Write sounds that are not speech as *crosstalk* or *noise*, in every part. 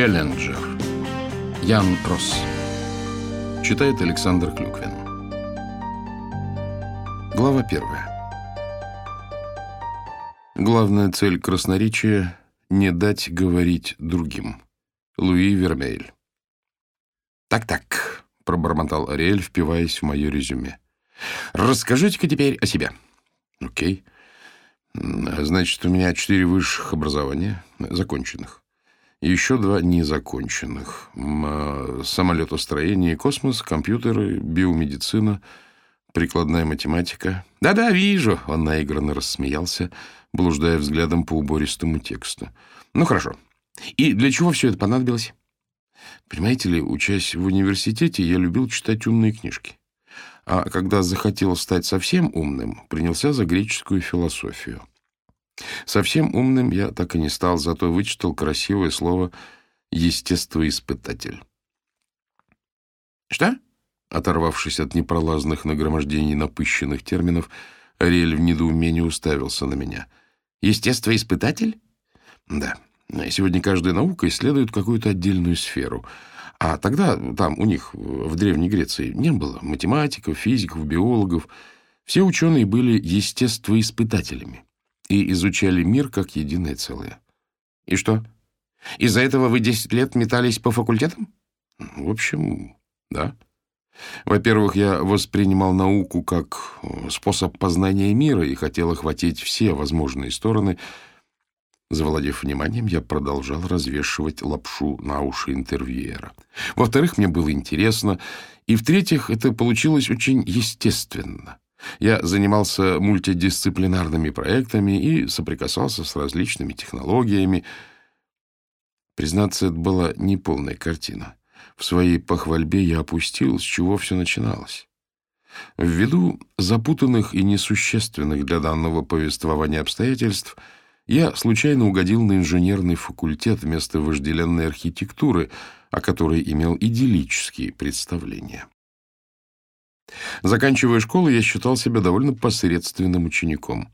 Челленджер. Ян Росс. Читает Александр Клюквин. Глава первая. Главная цель красноречия — не дать говорить другим. Луи Вермейль. «Так-так», — пробормотал Ариэль, впиваясь в мое резюме. «Расскажите-ка теперь о себе». «Окей. Значит, у меня четыре высших образования, законченных. Еще два незаконченных. А, самолетостроение космос, компьютеры, биомедицина, прикладная математика. Да-да, вижу, он наигранно рассмеялся, блуждая взглядом по убористому тексту. Ну, хорошо. И для чего все это понадобилось? Понимаете ли, учась в университете, я любил читать умные книжки. А когда захотел стать совсем умным, принялся за греческую философию. Совсем умным я так и не стал, зато вычитал красивое слово «естествоиспытатель». «Что?» Оторвавшись от непролазных нагромождений напыщенных терминов, Ариэль в недоумении уставился на меня. «Естествоиспытатель?» «Да. Сегодня каждая наука исследует какую-то отдельную сферу. А тогда там у них, в Древней Греции, не было математиков, физиков, биологов. Все ученые были естествоиспытателями и изучали мир как единое целое. И что? Из-за этого вы 10 лет метались по факультетам? В общем, да. Во-первых, я воспринимал науку как э, способ познания мира и хотел охватить все возможные стороны. Завладев вниманием, я продолжал развешивать лапшу на уши интервьюера. Во-вторых, мне было интересно. И в-третьих, это получилось очень естественно. Я занимался мультидисциплинарными проектами и соприкасался с различными технологиями. Признаться, это была неполная картина. В своей похвальбе я опустил, с чего все начиналось. Ввиду запутанных и несущественных для данного повествования обстоятельств я случайно угодил на инженерный факультет вместо вожделенной архитектуры, о которой имел идиллические представления. Заканчивая школу, я считал себя довольно посредственным учеником.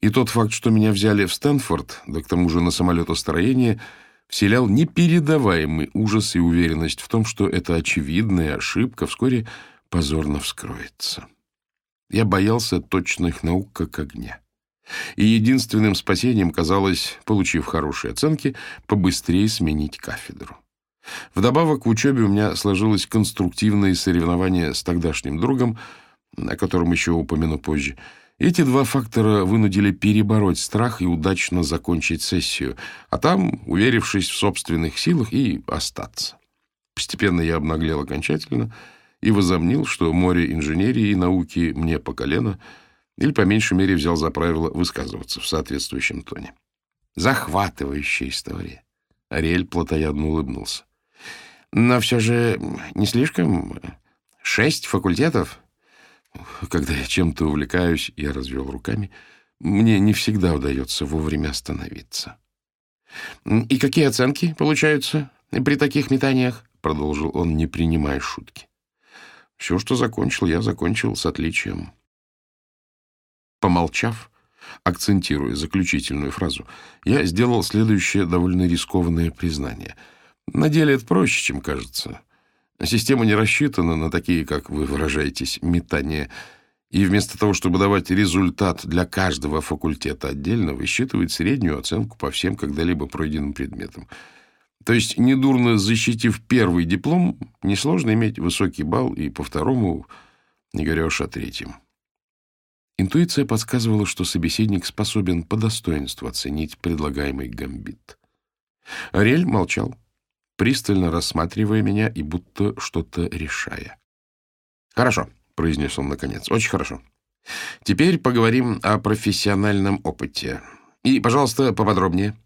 И тот факт, что меня взяли в Стэнфорд, да к тому же на самолетостроение, вселял непередаваемый ужас и уверенность в том, что эта очевидная ошибка вскоре позорно вскроется. Я боялся точных наук как огня. И единственным спасением казалось, получив хорошие оценки, побыстрее сменить кафедру. Вдобавок к учебе у меня сложилось конструктивное соревнование с тогдашним другом, о котором еще упомяну позже. Эти два фактора вынудили перебороть страх и удачно закончить сессию, а там, уверившись в собственных силах, и остаться. Постепенно я обнаглел окончательно и возомнил, что море инженерии и науки мне по колено, или, по меньшей мере, взял за правило высказываться в соответствующем тоне. Захватывающая история. Ариэль плотоядно улыбнулся. Но все же не слишком. Шесть факультетов. Когда я чем-то увлекаюсь, я развел руками, мне не всегда удается вовремя остановиться. «И какие оценки получаются при таких метаниях?» — продолжил он, не принимая шутки. «Все, что закончил, я закончил с отличием». Помолчав, акцентируя заключительную фразу, я сделал следующее довольно рискованное признание — на деле это проще, чем кажется. Система не рассчитана на такие, как вы выражаетесь, метания. И вместо того, чтобы давать результат для каждого факультета отдельно, высчитывает среднюю оценку по всем когда-либо пройденным предметам. То есть, недурно защитив первый диплом, несложно иметь высокий балл и по второму, не говоря уж о третьем. Интуиция подсказывала, что собеседник способен по достоинству оценить предлагаемый гамбит. Ариэль молчал пристально рассматривая меня и будто что-то решая. «Хорошо», — произнес он наконец, — «очень хорошо. Теперь поговорим о профессиональном опыте. И, пожалуйста, поподробнее».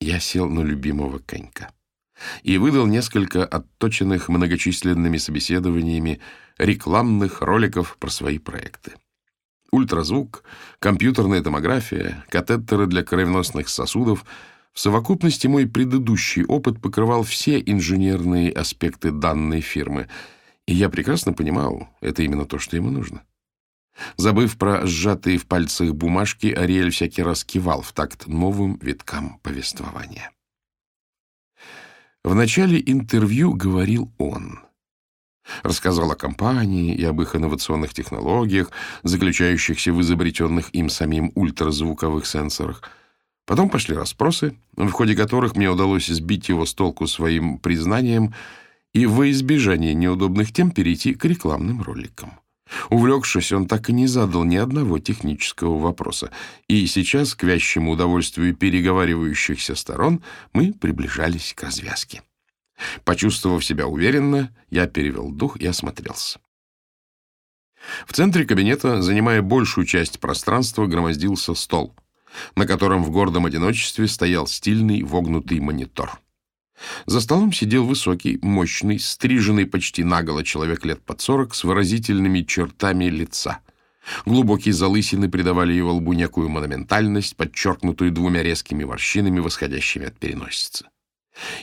Я сел на любимого конька и выдал несколько отточенных многочисленными собеседованиями рекламных роликов про свои проекты. Ультразвук, компьютерная томография, катетеры для кровеносных сосудов — в совокупности мой предыдущий опыт покрывал все инженерные аспекты данной фирмы, и я прекрасно понимал, это именно то, что ему нужно. Забыв про сжатые в пальцах бумажки, Ариэль всякий раз кивал в такт новым виткам повествования. В начале интервью говорил он. Рассказал о компании и об их инновационных технологиях, заключающихся в изобретенных им самим ультразвуковых сенсорах. Потом пошли расспросы, в ходе которых мне удалось сбить его с толку своим признанием и во избежание неудобных тем перейти к рекламным роликам. Увлекшись, он так и не задал ни одного технического вопроса, и сейчас, к вящему удовольствию переговаривающихся сторон, мы приближались к развязке. Почувствовав себя уверенно, я перевел дух и осмотрелся. В центре кабинета, занимая большую часть пространства, громоздился стол, на котором в гордом одиночестве стоял стильный вогнутый монитор. За столом сидел высокий, мощный, стриженный почти наголо человек лет под сорок с выразительными чертами лица. Глубокие залысины придавали его лбу некую монументальность, подчеркнутую двумя резкими морщинами, восходящими от переносицы.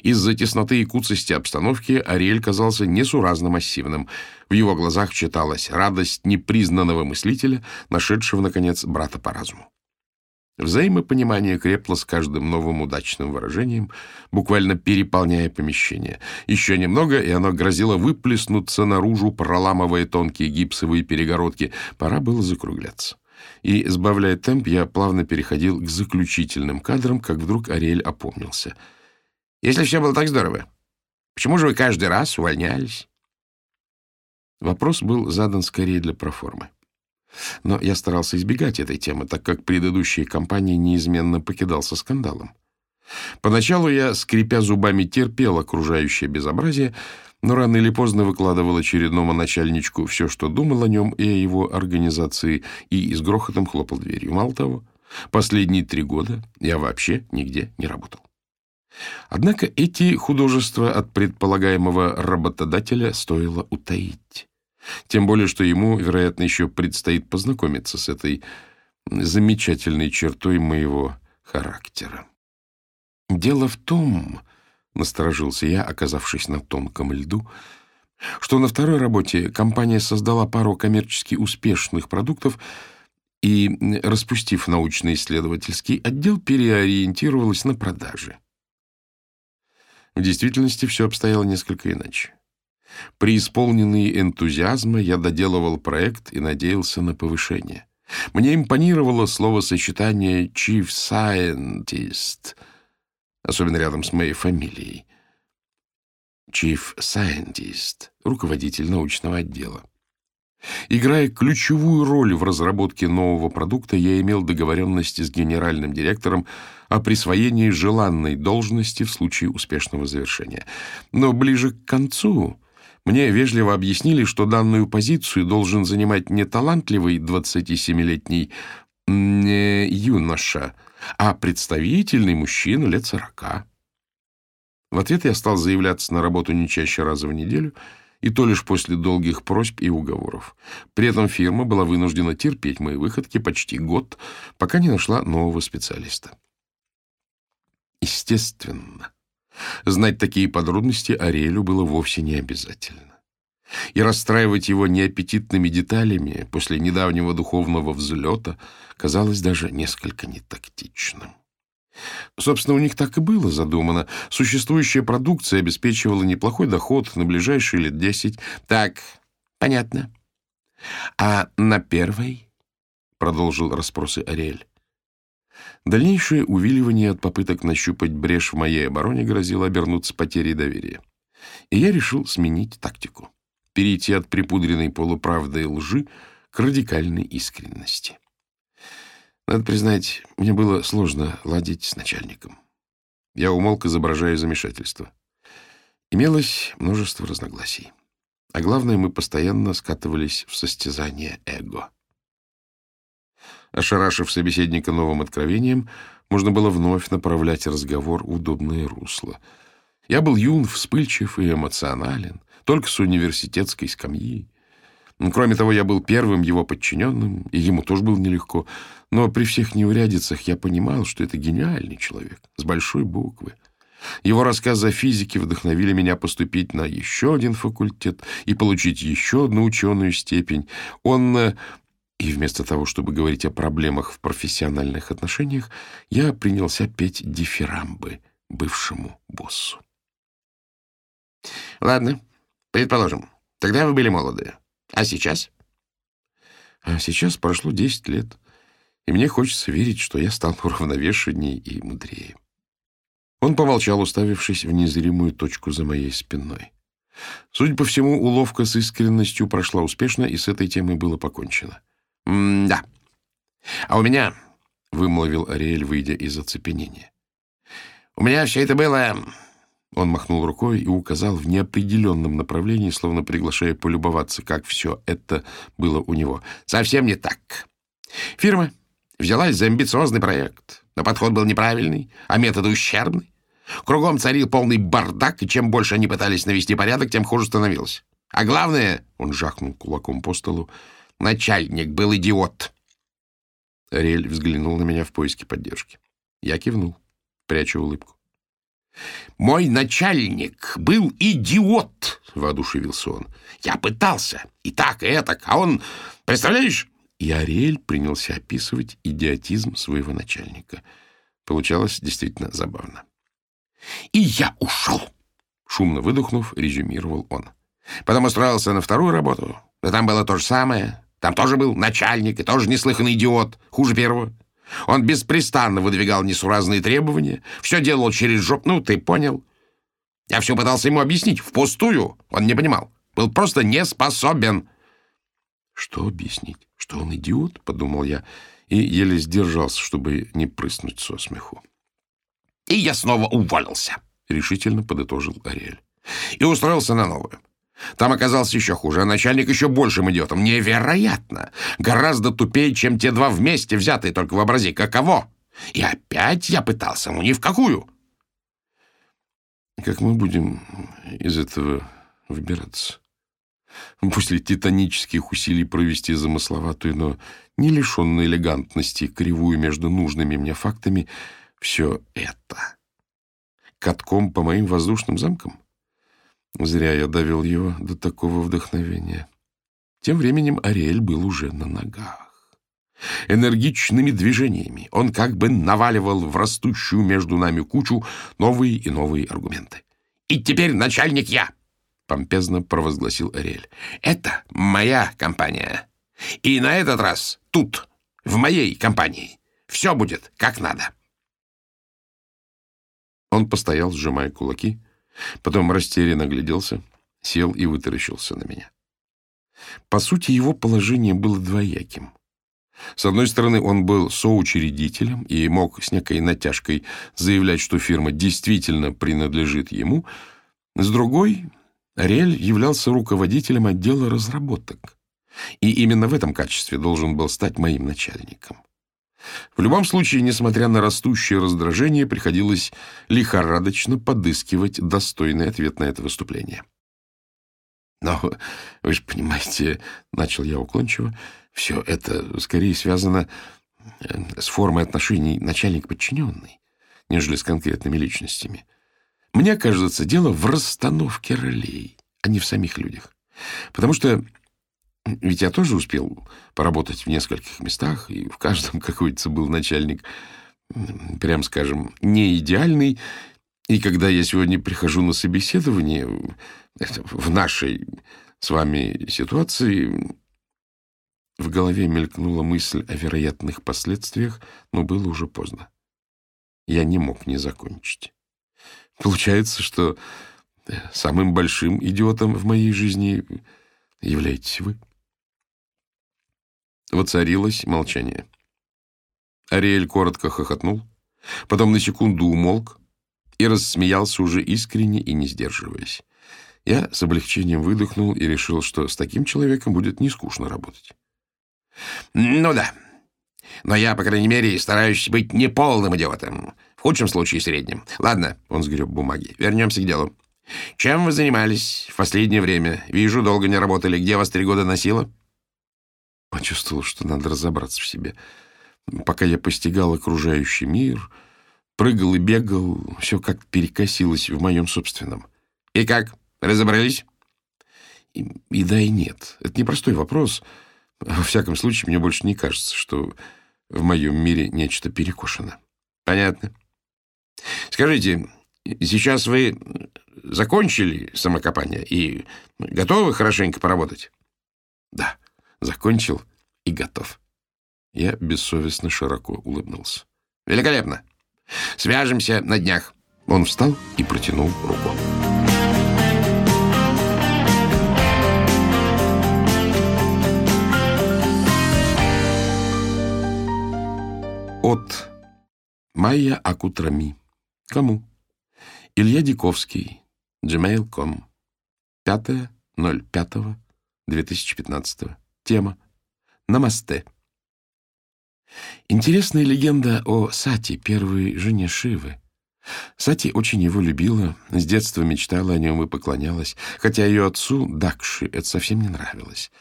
Из-за тесноты и куцости обстановки Ариэль казался несуразно массивным. В его глазах читалась радость непризнанного мыслителя, нашедшего, наконец, брата по разуму. Взаимопонимание крепло с каждым новым удачным выражением, буквально переполняя помещение. Еще немного, и оно грозило выплеснуться наружу, проламывая тонкие гипсовые перегородки. Пора было закругляться. И, сбавляя темп, я плавно переходил к заключительным кадрам, как вдруг Ариэль опомнился. «Если все было так здорово, почему же вы каждый раз увольнялись?» Вопрос был задан скорее для проформы. Но я старался избегать этой темы, так как предыдущие компании неизменно покидался скандалом. Поначалу я, скрипя зубами, терпел окружающее безобразие, но рано или поздно выкладывал очередному начальничку все, что думал о нем и о его организации, и с грохотом хлопал дверью. Мало того, последние три года я вообще нигде не работал. Однако эти художества от предполагаемого работодателя стоило утаить. Тем более, что ему, вероятно, еще предстоит познакомиться с этой замечательной чертой моего характера. Дело в том, — насторожился я, оказавшись на тонком льду, — что на второй работе компания создала пару коммерчески успешных продуктов и, распустив научно-исследовательский отдел, переориентировалась на продажи. В действительности все обстояло несколько иначе. Преисполненный энтузиазма, я доделывал проект и надеялся на повышение. Мне импонировало словосочетание «chief scientist», особенно рядом с моей фамилией. Chief Scientist, руководитель научного отдела. Играя ключевую роль в разработке нового продукта, я имел договоренности с генеральным директором о присвоении желанной должности в случае успешного завершения. Но ближе к концу мне вежливо объяснили, что данную позицию должен занимать не талантливый 27-летний не юноша, а представительный мужчина лет сорока. В ответ я стал заявляться на работу не чаще раза в неделю, и то лишь после долгих просьб и уговоров. При этом фирма была вынуждена терпеть мои выходки почти год, пока не нашла нового специалиста. Естественно, Знать такие подробности Ариэлю было вовсе не обязательно. И расстраивать его неаппетитными деталями после недавнего духовного взлета казалось даже несколько нетактичным. Собственно, у них так и было задумано. Существующая продукция обеспечивала неплохой доход на ближайшие лет десять. Так, понятно. А на первой, — продолжил расспросы Ариэль, Дальнейшее увиливание от попыток нащупать брешь в моей обороне грозило обернуться потерей доверия. И я решил сменить тактику. Перейти от припудренной полуправды и лжи к радикальной искренности. Надо признать, мне было сложно ладить с начальником. Я умолк, изображая замешательство. Имелось множество разногласий. А главное, мы постоянно скатывались в состязание эго. Ошарашив собеседника новым откровением, можно было вновь направлять разговор в удобное русло. Я был юн, вспыльчив и эмоционален, только с университетской скамьи. Кроме того, я был первым его подчиненным, и ему тоже было нелегко. Но при всех неурядицах я понимал, что это гениальный человек, с большой буквы. Его рассказы о физике вдохновили меня поступить на еще один факультет и получить еще одну ученую степень. Он э, и вместо того, чтобы говорить о проблемах в профессиональных отношениях, я принялся петь дифирамбы бывшему боссу. Ладно, предположим, тогда вы были молоды. А сейчас? А сейчас прошло десять лет, и мне хочется верить, что я стал *laughs* уравновешеннее и мудрее. Он помолчал, уставившись в незримую точку за моей спиной. Судя по всему, уловка с искренностью прошла успешно, и с этой темой было покончено. «М-да. А у меня...» — вымолвил Ариэль, выйдя из оцепенения. «У меня все это было...» Он махнул рукой и указал в неопределенном направлении, словно приглашая полюбоваться, как все это было у него. «Совсем не так. Фирма взялась за амбициозный проект, но подход был неправильный, а методы ущербны. Кругом царил полный бардак, и чем больше они пытались навести порядок, тем хуже становилось. А главное, — он жахнул кулаком по столу, — начальник был идиот. Ариэль взглянул на меня в поиске поддержки. Я кивнул, пряча улыбку. «Мой начальник был идиот!» — воодушевился он. «Я пытался, и так, и этак, а он... Представляешь?» И Ариэль принялся описывать идиотизм своего начальника. Получалось действительно забавно. И я ушел. Шумно выдохнув, резюмировал он. Потом устроился на вторую работу. Но там было то же самое. Там тоже был начальник и тоже неслыханный идиот. Хуже первого. Он беспрестанно выдвигал несуразные требования. Все делал через жоп. Ну, ты понял. Я все пытался ему объяснить. Впустую. Он не понимал. Был просто не способен. Что объяснить? Что он идиот? Подумал я и еле сдержался, чтобы не прыснуть со смеху. И я снова уволился, — решительно подытожил Ариэль. И устроился на новую. Там оказался еще хуже, а начальник еще большим идиотом. Невероятно! Гораздо тупее, чем те два вместе взятые, только вообрази, каково! И опять я пытался, ну ни в какую. Как мы будем из этого выбираться? После титанических усилий провести замысловатую, но не лишенную элегантности кривую между нужными мне фактами — все это. Катком по моим воздушным замкам? Зря я довел его до такого вдохновения. Тем временем Ариэль был уже на ногах. Энергичными движениями он как бы наваливал в растущую между нами кучу новые и новые аргументы. «И теперь начальник я!» — помпезно провозгласил Ариэль. «Это моя компания. И на этот раз тут, в моей компании, все будет как надо». Он постоял, сжимая кулаки, потом растерянно гляделся, сел и вытаращился на меня. По сути, его положение было двояким. С одной стороны, он был соучредителем и мог с некой натяжкой заявлять, что фирма действительно принадлежит ему. С другой, Ариэль являлся руководителем отдела разработок. И именно в этом качестве должен был стать моим начальником. В любом случае, несмотря на растущее раздражение, приходилось лихорадочно подыскивать достойный ответ на это выступление. «Но, вы же понимаете, — начал я уклончиво, — все это скорее связано э, с формой отношений начальник-подчиненный, нежели с конкретными личностями. Мне кажется, дело в расстановке ролей, а не в самих людях. Потому что ведь я тоже успел поработать в нескольких местах, и в каждом, *laughs* как говорится, был начальник, прям скажем, не идеальный. И когда я сегодня прихожу на собеседование в нашей с вами ситуации, в голове мелькнула мысль о вероятных последствиях, но было уже поздно. Я не мог не закончить. Получается, что самым большим идиотом в моей жизни являетесь вы. Воцарилось молчание. Ариэль коротко хохотнул, потом на секунду умолк и рассмеялся уже искренне и не сдерживаясь. Я с облегчением выдохнул и решил, что с таким человеком будет не скучно работать. «Ну да. Но я, по крайней мере, стараюсь быть не полным идиотом. В худшем случае средним. Ладно, — он сгреб бумаги. Вернемся к делу. Чем вы занимались в последнее время? Вижу, долго не работали. Где вас три года носило?» Почувствовал, что надо разобраться в себе. Пока я постигал окружающий мир, прыгал и бегал, все как перекосилось в моем собственном. «И как? Разобрались?» и, и да, и нет. Это непростой вопрос. Во всяком случае, мне больше не кажется, что в моем мире нечто перекошено. Понятно. Скажите, Сейчас вы закончили самокопание и готовы хорошенько поработать? Да, закончил и готов. Я бессовестно широко улыбнулся. Великолепно. Свяжемся на днях. Он встал и протянул руку. От Майя Акутрами. Кому? Илья Диковский. gmail.com. 5.05.2015. Тема. Намасте. Интересная легенда о Сати, первой жене Шивы. Сати очень его любила, с детства мечтала о нем и поклонялась, хотя ее отцу, Дакши, это совсем не нравилось.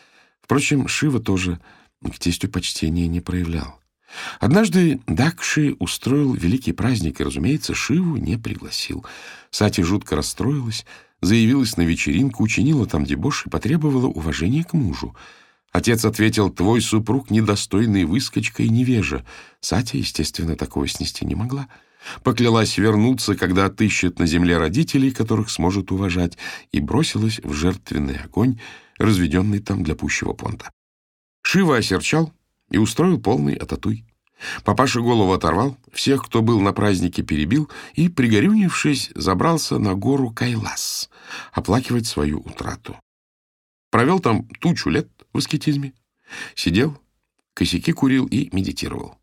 Впрочем, Шива тоже к тестю почтения не проявлял. Однажды Дакши устроил великий праздник и, разумеется, Шиву не пригласил. Сати жутко расстроилась, заявилась на вечеринку, учинила там дебош и потребовала уважения к мужу. Отец ответил, твой супруг недостойный выскочка и невежа. Сатя, естественно, такого снести не могла. Поклялась вернуться, когда отыщет на земле родителей, которых сможет уважать, и бросилась в жертвенный огонь, разведенный там для пущего понта. Шива осерчал и устроил полный ататуй. Папаша голову оторвал, всех, кто был на празднике, перебил и, пригорюнившись, забрался на гору Кайлас, оплакивать свою утрату. Провел там тучу лет в аскетизме. Сидел, косяки курил и медитировал.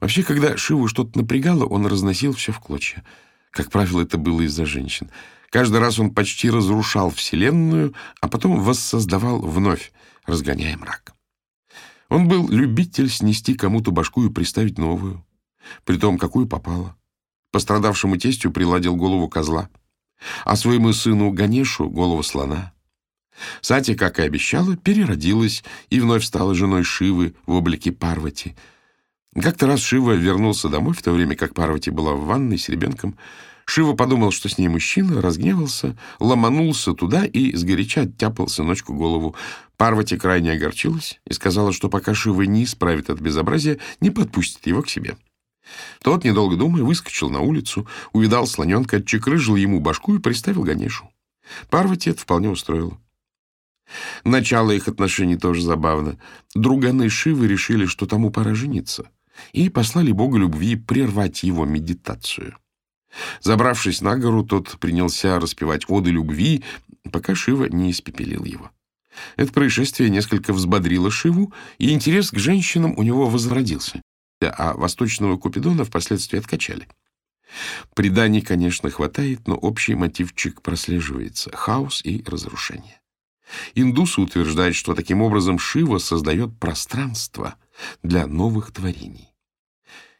Вообще, когда Шиву что-то напрягало, он разносил все в клочья. Как правило, это было из-за женщин. Каждый раз он почти разрушал Вселенную, а потом воссоздавал вновь, разгоняя мрак. Он был любитель снести кому-то башку и приставить новую, притом какую попало. Пострадавшему тестю приладил голову козла, а своему сыну Ганешу — голову слона. Сати, как и обещала, переродилась и вновь стала женой Шивы в облике Парвати. Как-то раз Шива вернулся домой, в то время как Парвати была в ванной с ребенком. Шива подумал, что с ней мужчина, разгневался, ломанулся туда и сгоряча оттяпал сыночку голову. Парвати крайне огорчилась и сказала, что пока Шива не исправит это безобразие, не подпустит его к себе. Тот, недолго думая, выскочил на улицу, увидал слоненка, отчекрыжил ему башку и приставил Ганешу. Парвати это вполне устроило. Начало их отношений тоже забавно. Друганы Шивы решили, что тому пора жениться, и послали бога любви прервать его медитацию. Забравшись на гору, тот принялся распевать оды любви, пока Шива не испепелил его. Это происшествие несколько взбодрило Шиву, и интерес к женщинам у него возродился, а восточного Купидона впоследствии откачали. Преданий, конечно, хватает, но общий мотивчик прослеживается — хаос и разрушение. Индусы утверждают, что таким образом Шива создает пространство для новых творений.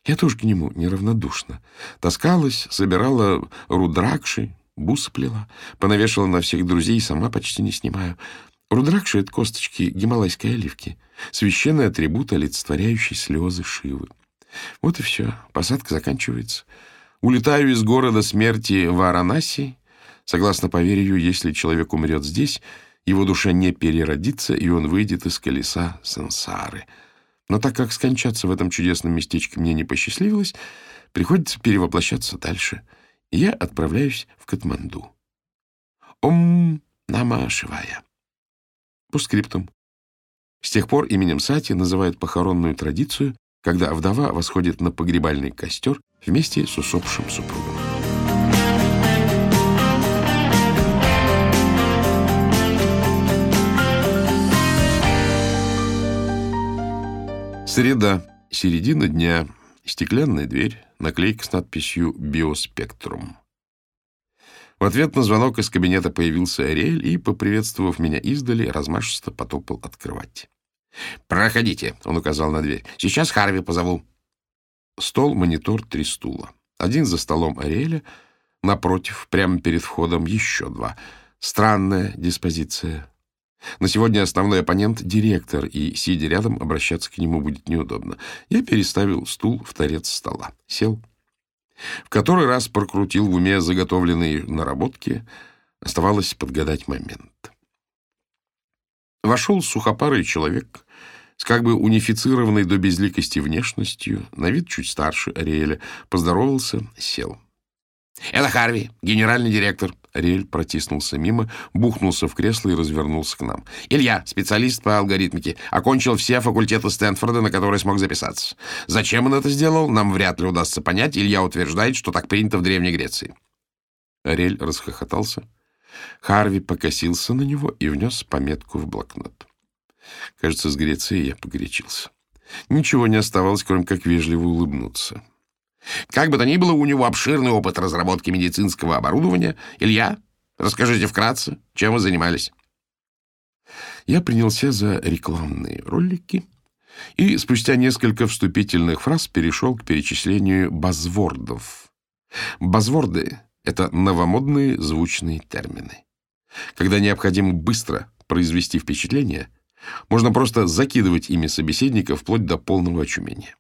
Я тоже к нему неравнодушна. Таскалась, собирала рудракши, бусы плела, понавешала на всех друзей, сама почти не снимаю. Рудракши — это косточки гималайской оливки, священный атрибут, олицетворяющий слезы Шивы. Вот и все, посадка заканчивается. Улетаю из города смерти в Аранаси. Согласно поверью, если человек умрет здесь, его душа не переродится, и он выйдет из колеса сансары — но так как скончаться в этом чудесном местечке мне не посчастливилось, приходится перевоплощаться дальше. Я отправляюсь в Катманду. Ом Нама Шивая. По скриптум. С тех пор именем Сати называют похоронную традицию, когда вдова восходит на погребальный костер вместе с усопшим супругом. Среда, середина дня, стеклянная дверь, наклейка с надписью «Биоспектрум». В ответ на звонок из кабинета появился Ариэль и, поприветствовав меня издали, размашисто потопал открывать. «Проходите», — он указал на дверь. «Сейчас Харви позову». Стол, монитор, три стула. Один за столом Ариэля, напротив, прямо перед входом, еще два. Странная диспозиция. На сегодня основной оппонент — директор, и, сидя рядом, обращаться к нему будет неудобно. Я переставил стул в торец стола. Сел. В который раз прокрутил в уме заготовленные наработки. Оставалось подгадать момент. Вошел сухопарый человек с как бы унифицированной до безликости внешностью, на вид чуть старше Ариэля, поздоровался, сел. Это Харви, генеральный директор. Ариэль протиснулся мимо, бухнулся в кресло и развернулся к нам. «Илья, специалист по алгоритмике, окончил все факультеты Стэнфорда, на которые смог записаться. Зачем он это сделал, нам вряд ли удастся понять. Илья утверждает, что так принято в Древней Греции». Ариэль расхохотался. Харви покосился на него и внес пометку в блокнот. Кажется, с Грецией я погорячился. Ничего не оставалось, кроме как вежливо улыбнуться. Как бы то ни было, у него обширный опыт разработки медицинского оборудования. Илья, расскажите вкратце, чем вы занимались? Я принялся за рекламные ролики и спустя несколько вступительных фраз перешел к перечислению базвордов. Базворды — это новомодные звучные термины. Когда необходимо быстро произвести впечатление, можно просто закидывать ими собеседника вплоть до полного очумения.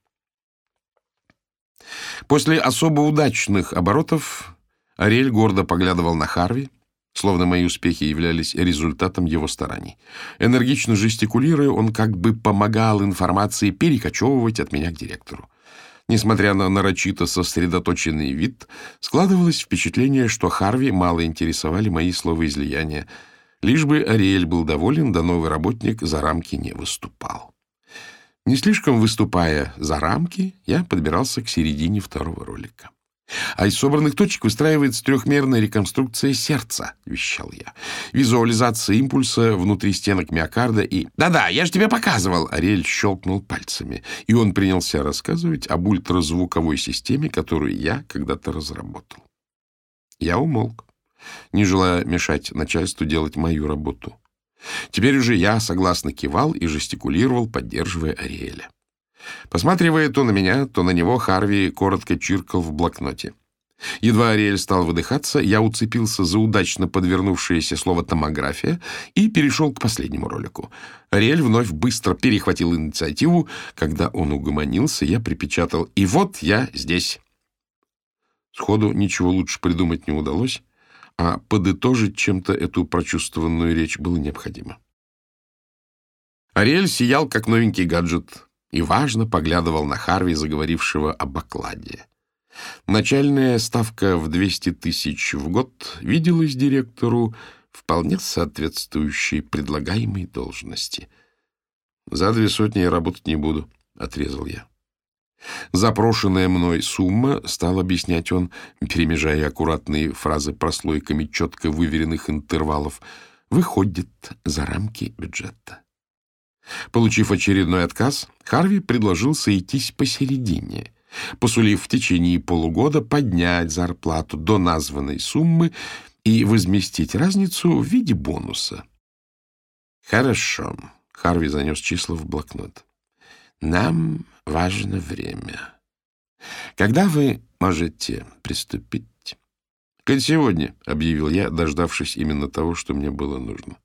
После особо удачных оборотов Ариэль гордо поглядывал на Харви, словно мои успехи являлись результатом его стараний. Энергично жестикулируя, он как бы помогал информации перекочевывать от меня к директору. Несмотря на нарочито сосредоточенный вид, складывалось впечатление, что Харви мало интересовали мои словоизлияния. Лишь бы Ариэль был доволен, да новый работник за рамки не выступал. Не слишком выступая за рамки, я подбирался к середине второго ролика. А из собранных точек выстраивается трехмерная реконструкция сердца, вещал я. Визуализация импульса внутри стенок миокарда и... Да-да, я же тебе показывал! Ариэль щелкнул пальцами, и он принялся рассказывать об ультразвуковой системе, которую я когда-то разработал. Я умолк, не желая мешать начальству делать мою работу. Теперь уже я согласно кивал и жестикулировал, поддерживая Ариэля. Посматривая то на меня, то на него, Харви коротко чиркал в блокноте. Едва Ариэль стал выдыхаться, я уцепился за удачно подвернувшееся слово «томография» и перешел к последнему ролику. Ариэль вновь быстро перехватил инициативу. Когда он угомонился, я припечатал «И вот я здесь». Сходу ничего лучше придумать не удалось а подытожить чем-то эту прочувствованную речь было необходимо. Ариэль сиял, как новенький гаджет, и важно поглядывал на Харви, заговорившего об окладе. Начальная ставка в 200 тысяч в год виделась директору вполне соответствующей предлагаемой должности. «За две сотни я работать не буду», — отрезал я. Запрошенная мной сумма, стал объяснять он, перемежая аккуратные фразы прослойками четко выверенных интервалов, выходит за рамки бюджета. Получив очередной отказ, Харви предложил сойтись посередине, посулив в течение полугода поднять зарплату до названной суммы и возместить разницу в виде бонуса. «Хорошо», — Харви занес числа в блокнот. «Нам важно время. Когда вы можете приступить? — сегодня, — объявил я, дождавшись именно того, что мне было нужно.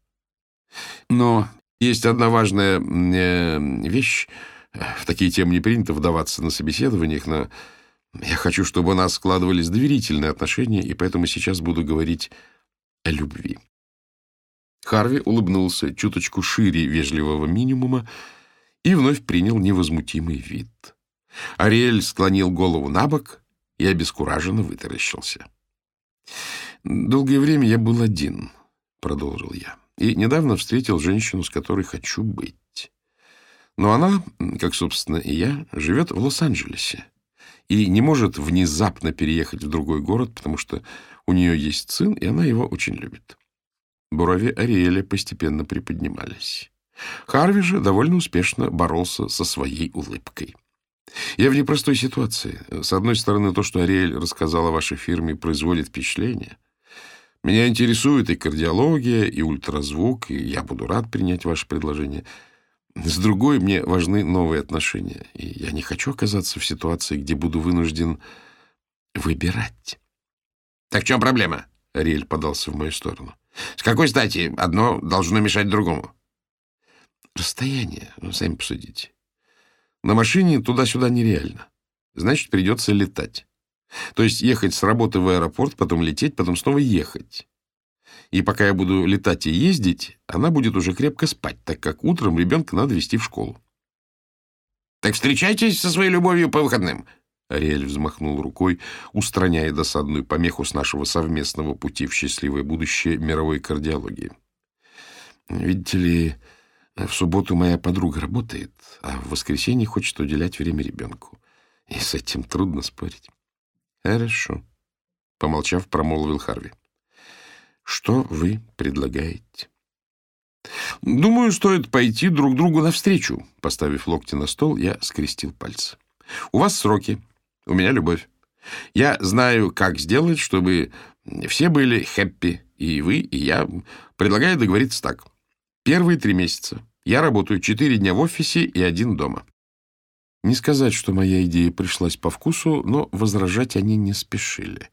Но есть одна важная э, вещь. В такие темы не принято вдаваться на собеседованиях, но я хочу, чтобы у нас складывались доверительные отношения, и поэтому сейчас буду говорить о любви. Харви улыбнулся чуточку шире вежливого минимума, и вновь принял невозмутимый вид. Ариэль склонил голову на бок и обескураженно вытаращился. «Долгое время я был один», — продолжил я, «и недавно встретил женщину, с которой хочу быть. Но она, как, собственно, и я, живет в Лос-Анджелесе и не может внезапно переехать в другой город, потому что у нее есть сын, и она его очень любит». Брови Ариэля постепенно приподнимались. Харви же довольно успешно боролся со своей улыбкой. Я в непростой ситуации. С одной стороны, то, что Ариэль рассказал о вашей фирме, производит впечатление. Меня интересует и кардиология, и ультразвук, и я буду рад принять ваше предложение. С другой, мне важны новые отношения, и я не хочу оказаться в ситуации, где буду вынужден выбирать. — Так в чем проблема? — Ариэль подался в мою сторону. — С какой стати одно должно мешать другому? — Расстояние, ну, сами посудите. На машине туда-сюда нереально. Значит, придется летать. То есть ехать с работы в аэропорт, потом лететь, потом снова ехать. И пока я буду летать и ездить, она будет уже крепко спать, так как утром ребенка надо вести в школу. — Так встречайтесь со своей любовью по выходным. Ариэль взмахнул рукой, устраняя досадную помеху с нашего совместного пути в счастливое будущее мировой кардиологии. «Видите ли, в субботу моя подруга работает, а в воскресенье хочет уделять время ребенку. И с этим трудно спорить». «Хорошо», — помолчав, промолвил Харви. «Что вы предлагаете?» «Думаю, стоит пойти друг другу навстречу». Поставив локти на стол, я скрестил пальцы. «У вас сроки, у меня любовь. Я знаю, как сделать, чтобы все были хэппи, и вы, и я. Предлагаю договориться так. Первые три месяца я работаю четыре дня в офисе и один дома. Не сказать, что моя идея пришлась по вкусу, но возражать они не спешили.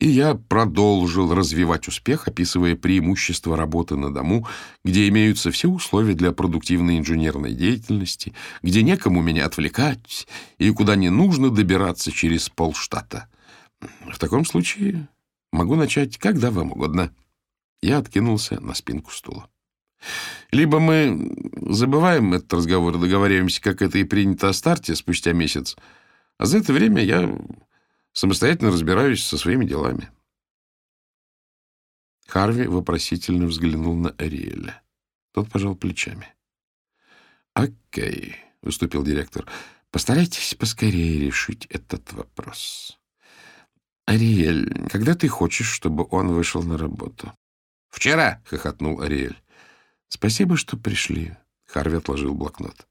И я продолжил развивать успех, описывая преимущества работы на дому, где имеются все условия для продуктивной инженерной деятельности, где некому меня отвлекать и куда не нужно добираться через полштата. В таком случае могу начать когда вам угодно. Я откинулся на спинку стула. Либо мы забываем этот разговор и договариваемся, как это и принято о старте спустя месяц, а за это время я Самостоятельно разбираюсь со своими делами. Харви вопросительно взглянул на Ариэля. Тот пожал плечами. «Окей», — выступил директор, — «постарайтесь поскорее решить этот вопрос. Ариэль, когда ты хочешь, чтобы он вышел на работу?» «Вчера», — хохотнул Ариэль. «Спасибо, что пришли», — Харви отложил блокнот.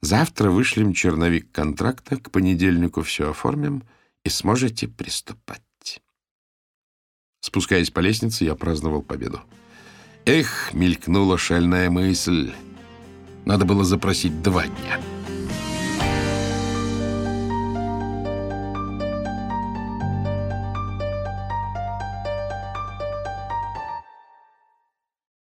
«Завтра вышлем черновик контракта, к понедельнику все оформим» и сможете приступать. Спускаясь по лестнице, я праздновал победу. Эх, мелькнула шальная мысль. Надо было запросить два дня.